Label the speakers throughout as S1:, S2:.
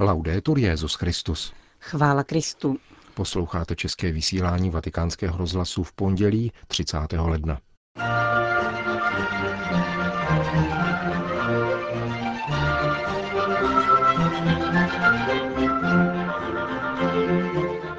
S1: Laudetur Jezus Christus.
S2: Chvála Kristu.
S1: Posloucháte české vysílání Vatikánského rozhlasu v pondělí 30. ledna.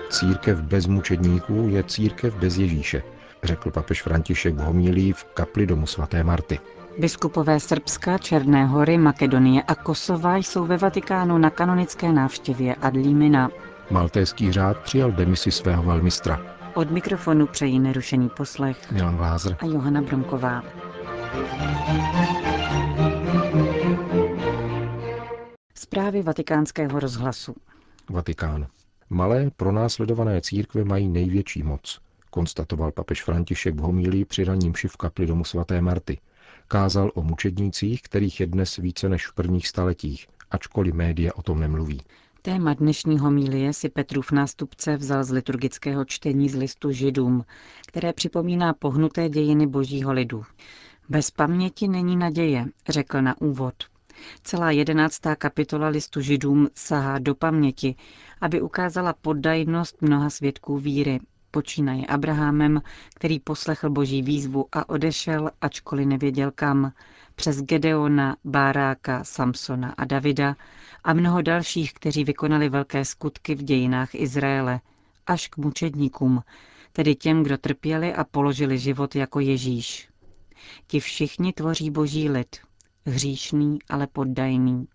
S1: Církev bez mučedníků je církev bez Ježíše, řekl papež František v homilí v kapli domu svaté Marty.
S2: Biskupové Srbska, Černé hory, Makedonie a Kosova jsou ve Vatikánu na kanonické návštěvě Adlímina.
S1: Maltéský řád přijal demisi svého velmistra.
S2: Od mikrofonu přejí nerušený poslech
S1: Milan Lázr
S2: a Johana Bromková. Zprávy vatikánského rozhlasu.
S1: Vatikán. Malé pronásledované církve mají největší moc, konstatoval papež František v homílii při raním v kapli domu svaté Marty. Kázal o mučednících, kterých je dnes více než v prvních staletích, ačkoliv média o tom nemluví.
S2: Téma dnešní homílie si Petrův nástupce vzal z liturgického čtení z listu Židům, které připomíná pohnuté dějiny božího lidu. Bez paměti není naděje, řekl na úvod. Celá jedenáctá kapitola listu Židům sahá do paměti, aby ukázala poddajnost mnoha svědků víry, počínaje Abrahamem, který poslechl boží výzvu a odešel, ačkoliv nevěděl kam, přes Gedeona, Báráka, Samsona a Davida a mnoho dalších, kteří vykonali velké skutky v dějinách Izraele, až k mučedníkům, tedy těm, kdo trpěli a položili život jako Ježíš. Ti všichni tvoří boží lid, hříšný, ale poddajný.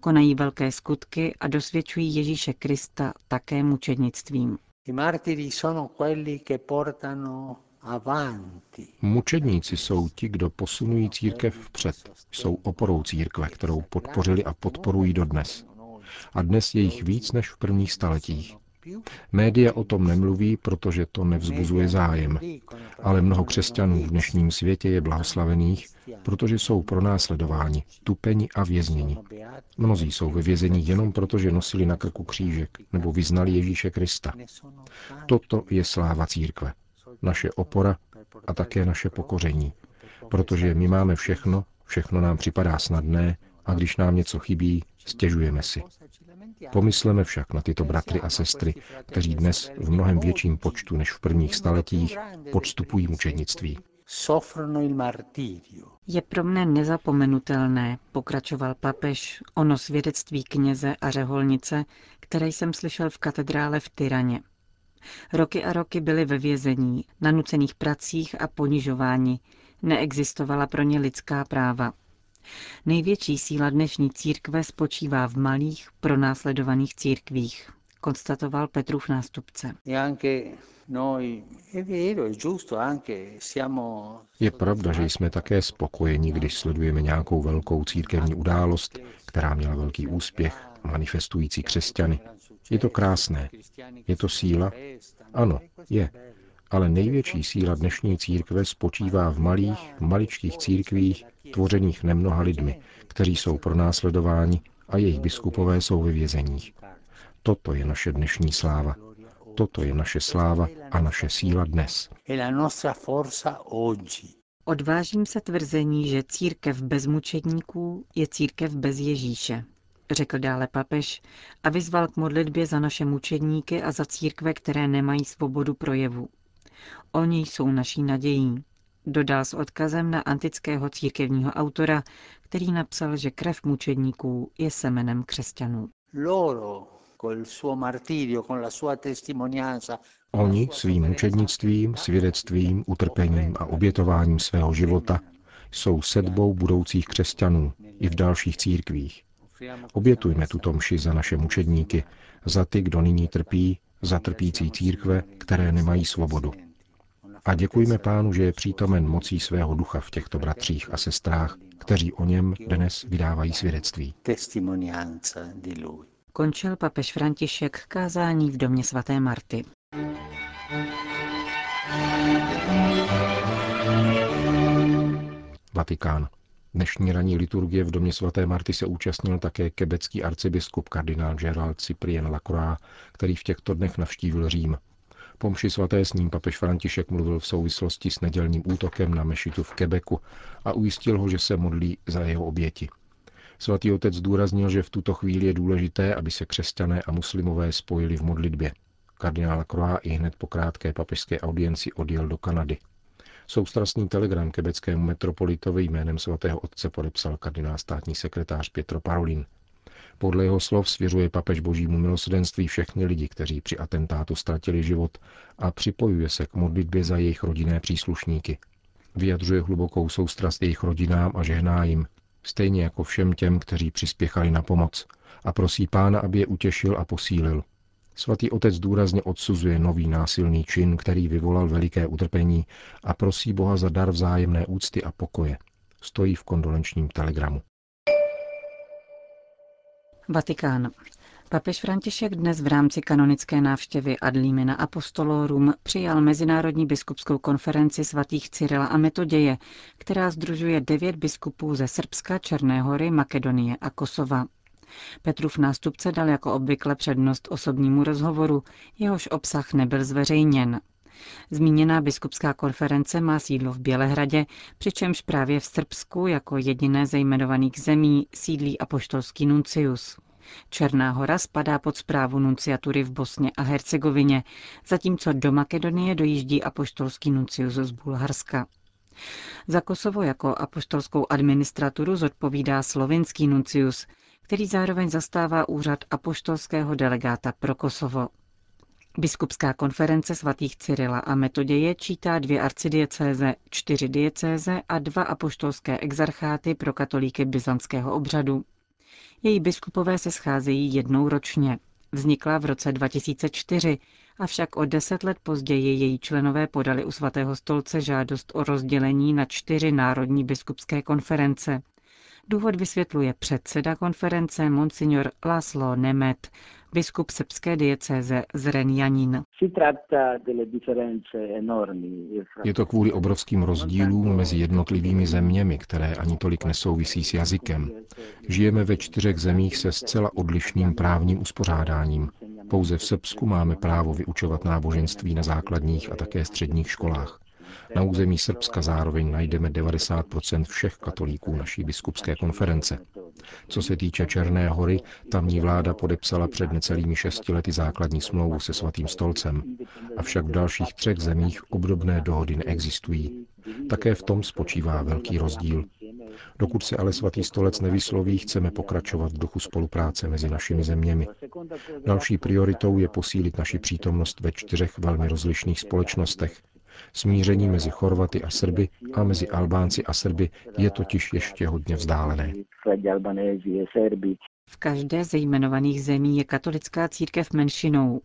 S2: Konají velké skutky a dosvědčují Ježíše Krista také mučednictvím.
S1: Mučedníci jsou ti, kdo posunují církev vpřed. Jsou oporou církve, kterou podpořili a podporují dodnes. A dnes je jich víc než v prvních staletích. Média o tom nemluví, protože to nevzbuzuje zájem. Ale mnoho křesťanů v dnešním světě je blahoslavených, protože jsou pronásledováni, tupeni a vězněni. Mnozí jsou ve vězení jenom proto, že nosili na krku křížek nebo vyznali Ježíše Krista. Toto je sláva církve. Naše opora a také naše pokoření. Protože my máme všechno, všechno nám připadá snadné a když nám něco chybí, stěžujeme si. Pomysleme však na tyto bratry a sestry, kteří dnes v mnohem větším počtu než v prvních staletích podstupují mučednictví.
S2: Je pro mne nezapomenutelné, pokračoval papež, ono svědectví kněze a řeholnice, které jsem slyšel v katedrále v Tyraně. Roky a roky byli ve vězení, na nucených pracích a ponižováni. Neexistovala pro ně lidská práva. Největší síla dnešní církve spočívá v malých, pronásledovaných církvích, konstatoval Petrův nástupce.
S1: Je pravda, že jsme také spokojeni, když sledujeme nějakou velkou církevní událost, která měla velký úspěch, manifestující křesťany. Je to krásné. Je to síla? Ano, je. Ale největší síla dnešní církve spočívá v malých, maličkých církvích, tvořených nemnoha lidmi, kteří jsou pronásledováni a jejich biskupové jsou ve vězeních. Toto je naše dnešní sláva. Toto je naše sláva a naše síla dnes.
S2: Odvážím se tvrzení, že církev bez mučedníků je církev bez Ježíše, řekl dále papež a vyzval k modlitbě za naše mučedníky a za církve, které nemají svobodu projevu. Oni jsou naší nadějí, dodal s odkazem na antického církevního autora, který napsal, že krev mučedníků je semenem křesťanů.
S1: Oni svým mučednictvím, svědectvím, utrpením a obětováním svého života jsou sedbou budoucích křesťanů i v dalších církvích. Obětujme tuto mši za naše mučedníky, za ty, kdo nyní trpí, za trpící církve, které nemají svobodu. A děkujme pánu, že je přítomen mocí svého ducha v těchto bratřích a sestrách, kteří o něm dnes vydávají svědectví.
S2: Končil papež František kázání v domě svaté Marty.
S1: Vatikán. Dnešní ranní liturgie v domě svaté Marty se účastnil také kebecký arcibiskup kardinál Gerald Cyprien Lacroix, který v těchto dnech navštívil Řím. Po mši svaté s ním papež František mluvil v souvislosti s nedělním útokem na mešitu v Quebecu a ujistil ho, že se modlí za jeho oběti. Svatý otec zdůraznil, že v tuto chvíli je důležité, aby se křesťané a muslimové spojili v modlitbě. Kardinál Croix i hned po krátké papežské audienci odjel do Kanady. Soustrasný telegram kebeckému metropolitovi jménem svatého otce podepsal kardinál státní sekretář Pietro Parolin. Podle jeho slov svěřuje papež božímu milosrdenství všechny lidi, kteří při atentátu ztratili život a připojuje se k modlitbě za jejich rodinné příslušníky. Vyjadřuje hlubokou soustrast jejich rodinám a žehná jim, stejně jako všem těm, kteří přispěchali na pomoc a prosí pána, aby je utěšil a posílil. Svatý otec důrazně odsuzuje nový násilný čin, který vyvolal veliké utrpení a prosí Boha za dar vzájemné úcty a pokoje. Stojí v kondolenčním telegramu.
S2: Vatikán. Papež František dnes v rámci kanonické návštěvy Adlímina Apostolorum přijal Mezinárodní biskupskou konferenci svatých Cyrila a Metoděje, která združuje devět biskupů ze Srbska, Černé hory, Makedonie a Kosova. Petrův nástupce dal jako obvykle přednost osobnímu rozhovoru, jehož obsah nebyl zveřejněn. Zmíněná biskupská konference má sídlo v Bělehradě, přičemž právě v Srbsku jako jediné ze jmenovaných zemí sídlí apoštolský nuncius. Černá hora spadá pod zprávu nunciatury v Bosně a Hercegovině, zatímco do Makedonie dojíždí apoštolský nuncius z Bulharska. Za Kosovo jako apoštolskou administraturu zodpovídá slovinský nuncius, který zároveň zastává úřad apoštolského delegáta pro Kosovo. Biskupská konference svatých Cyrila a Metoděje čítá dvě arcidiecéze, čtyři diecéze a dva apoštolské exarcháty pro katolíky byzantského obřadu. Její biskupové se scházejí jednou ročně. Vznikla v roce 2004, avšak o deset let později její členové podali u svatého stolce žádost o rozdělení na čtyři národní biskupské konference. Důvod vysvětluje předseda konference Monsignor Laslo Nemet, biskup srbské diecéze z Renjanin.
S1: Je to kvůli obrovským rozdílům mezi jednotlivými zeměmi, které ani tolik nesouvisí s jazykem. Žijeme ve čtyřech zemích se zcela odlišným právním uspořádáním. Pouze v Srbsku máme právo vyučovat náboženství na základních a také středních školách. Na území Srbska zároveň najdeme 90% všech katolíků naší biskupské konference. Co se týče Černé hory, tamní vláda podepsala před necelými šesti lety základní smlouvu se svatým stolcem, avšak v dalších třech zemích obdobné dohody neexistují. Také v tom spočívá velký rozdíl. Dokud se ale svatý stolec nevysloví, chceme pokračovat v duchu spolupráce mezi našimi zeměmi. Další prioritou je posílit naši přítomnost ve čtyřech velmi rozlišných společnostech, Smíření mezi Chorvaty a Srby a mezi Albánci a Srby je totiž ještě hodně vzdálené.
S2: V každé ze jmenovaných zemí je katolická církev menšinou.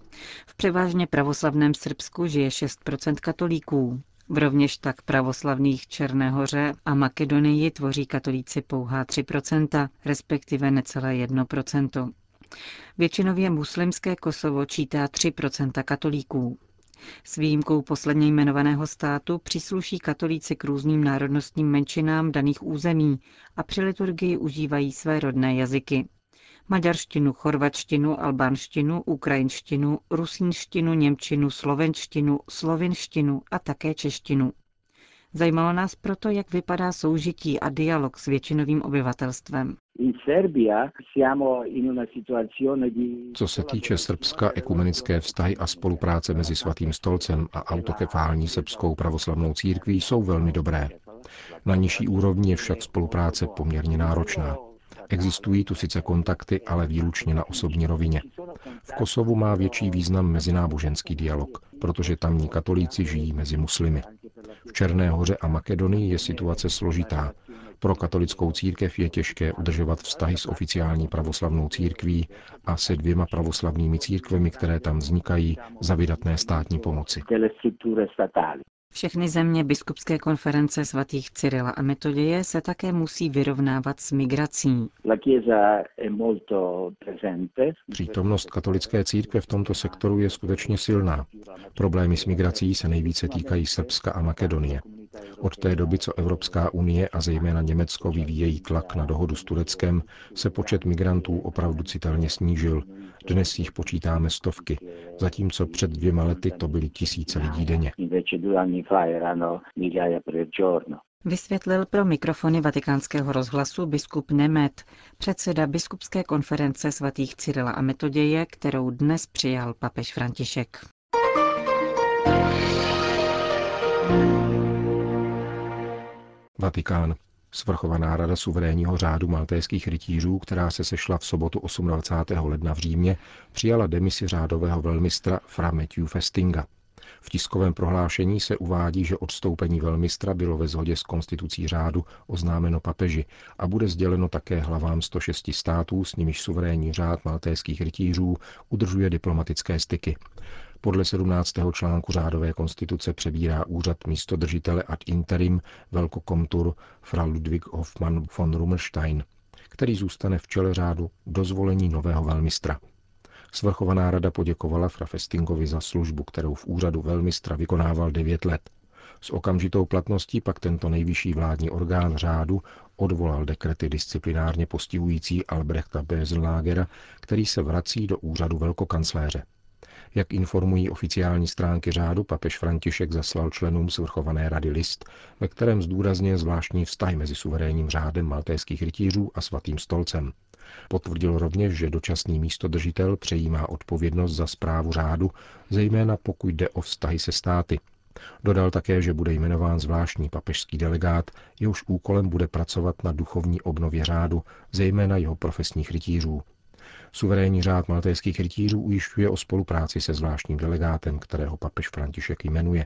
S2: V převážně pravoslavném Srbsku žije 6% katolíků. V rovněž tak pravoslavných Černéhoře a Makedonii tvoří katolíci pouhá 3% respektive necelé 1% Většinově muslimské Kosovo čítá 3% katolíků. S výjimkou posledně jmenovaného státu přísluší katolíci k různým národnostním menšinám daných území a při liturgii užívají své rodné jazyky. Maďarštinu, chorvačtinu, albánštinu, ukrajinštinu, rusínštinu, němčinu, slovenštinu, slovinštinu a také češtinu. Zajímalo nás proto, jak vypadá soužití a dialog s většinovým obyvatelstvem.
S1: Co se týče Srbska, ekumenické vztahy a spolupráce mezi Svatým stolcem a autokefální srbskou pravoslavnou církví jsou velmi dobré. Na nižší úrovni je však spolupráce poměrně náročná. Existují tu sice kontakty, ale výlučně na osobní rovině. V Kosovu má větší význam mezináboženský dialog, protože tamní katolíci žijí mezi muslimy. V Černé hoře a Makedonii je situace složitá. Pro katolickou církev je těžké udržovat vztahy s oficiální pravoslavnou církví a se dvěma pravoslavnými církvemi, které tam vznikají za vydatné státní pomoci.
S2: Všechny země biskupské konference svatých Cyrila a Metoděje se také musí vyrovnávat s migrací.
S1: Přítomnost katolické církve v tomto sektoru je skutečně silná. Problémy s migrací se nejvíce týkají Srbska a Makedonie. Od té doby, co Evropská unie a zejména Německo vyvíjejí tlak na dohodu s Tureckem, se počet migrantů opravdu citelně snížil. Dnes jich počítáme stovky, zatímco před dvěma lety to byly tisíce lidí denně.
S2: Vysvětlil pro mikrofony vatikánského rozhlasu biskup Nemet, předseda biskupské konference svatých Cyrila a Metoděje, kterou dnes přijal papež František.
S1: Vatikán. Svrchovaná rada suverénního řádu maltéských rytířů, která se sešla v sobotu 28. ledna v Římě, přijala demisi řádového velmistra Fra Matthew Festinga. V tiskovém prohlášení se uvádí, že odstoupení velmistra bylo ve shodě s konstitucí řádu oznámeno papeži a bude sděleno také hlavám 106 států, s nimiž suverénní řád maltéských rytířů udržuje diplomatické styky. Podle 17. článku řádové konstituce přebírá úřad místodržitele ad interim velkokomtur fra Ludwig Hoffmann von Rummelstein, který zůstane v čele řádu do zvolení nového velmistra. Svrchovaná rada poděkovala Frafestingovi za službu, kterou v úřadu velmistra vykonával 9 let. S okamžitou platností pak tento nejvyšší vládní orgán řádu odvolal dekrety disciplinárně postihující Albrechta Besenlagera, který se vrací do úřadu velkokancléře. Jak informují oficiální stránky řádu, papež František zaslal členům svrchované rady list, ve kterém zdůrazně zvláštní vztah mezi suverénním řádem maltéských rytířů a svatým stolcem. Potvrdil rovněž, že dočasný místodržitel přejímá odpovědnost za zprávu řádu, zejména pokud jde o vztahy se státy. Dodal také, že bude jmenován zvláštní papežský delegát, jehož úkolem bude pracovat na duchovní obnově řádu, zejména jeho profesních rytířů. Suverénní řád maltéských rytířů ujišťuje o spolupráci se zvláštním delegátem, kterého papež František jmenuje,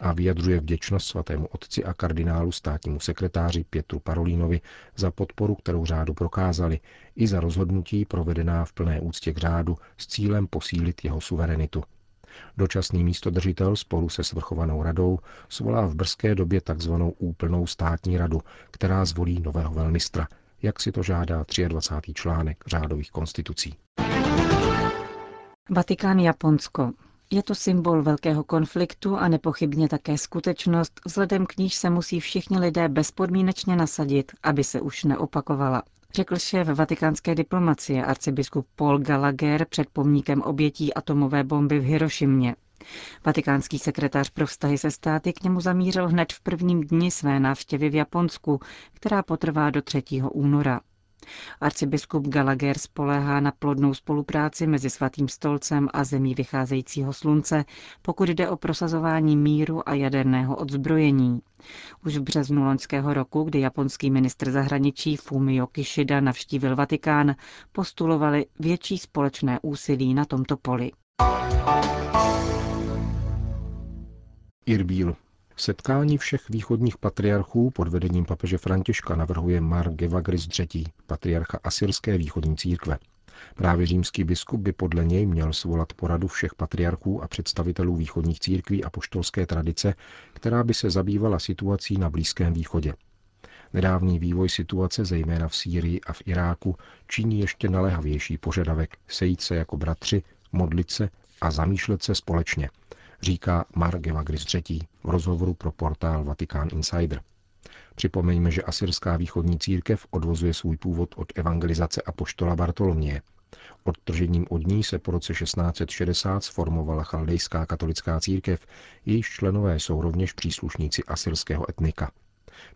S1: a vyjadřuje vděčnost svatému otci a kardinálu státnímu sekretáři Pětru Parolínovi za podporu, kterou řádu prokázali, i za rozhodnutí provedená v plné úctě k řádu s cílem posílit jeho suverenitu. Dočasný místodržitel spolu se svrchovanou radou svolá v brzké době takzvanou úplnou státní radu, která zvolí nového velmistra – jak si to žádá 23. článek řádových konstitucí.
S2: Vatikán Japonsko. Je to symbol velkého konfliktu a nepochybně také skutečnost, vzhledem k níž se musí všichni lidé bezpodmínečně nasadit, aby se už neopakovala. Řekl šéf vatikánské diplomacie arcibiskup Paul Gallagher před pomníkem obětí atomové bomby v Hirošimě. Vatikánský sekretář pro vztahy se státy k němu zamířil hned v prvním dni své návštěvy v Japonsku, která potrvá do 3. února. Arcibiskup Gallagher spoléhá na plodnou spolupráci mezi Svatým stolcem a zemí vycházejícího slunce, pokud jde o prosazování míru a jaderného odzbrojení. Už v březnu loňského roku, kdy japonský ministr zahraničí Fumio Kishida navštívil Vatikán, postulovali větší společné úsilí na tomto poli.
S1: Irbíl. Setkání všech východních patriarchů pod vedením papeže Františka navrhuje Mar Gevagris III., patriarcha asyrské východní církve. Právě římský biskup by podle něj měl svolat poradu všech patriarchů a představitelů východních církví a poštolské tradice, která by se zabývala situací na Blízkém východě. Nedávný vývoj situace, zejména v Sýrii a v Iráku, činí ještě naléhavější požadavek sejít se jako bratři, modlit se a zamýšlet se společně – říká Mark Evagris III. v rozhovoru pro portál Vatikán Insider. Připomeňme, že asyrská východní církev odvozuje svůj původ od evangelizace apoštola Bartoloměje. Odtržením od ní se po roce 1660 sformovala chaldejská katolická církev, jejíž členové jsou rovněž příslušníci asyrského etnika.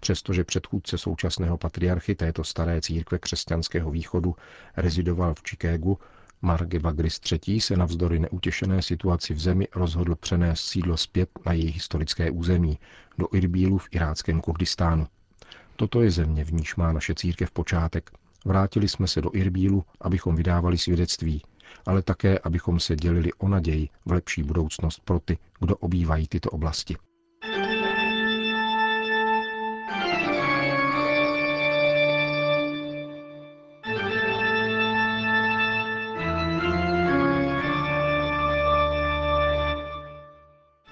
S1: Přestože předchůdce současného patriarchy této staré církve křesťanského východu rezidoval v Chicagu, Marge Bagris III. se navzdory neutěšené situaci v zemi rozhodl přenést sídlo zpět na její historické území, do Irbílu v iráckém Kurdistánu. Toto je země, v níž má naše církev počátek. Vrátili jsme se do Irbílu, abychom vydávali svědectví, ale také, abychom se dělili o naději v lepší budoucnost pro ty, kdo obývají tyto oblasti.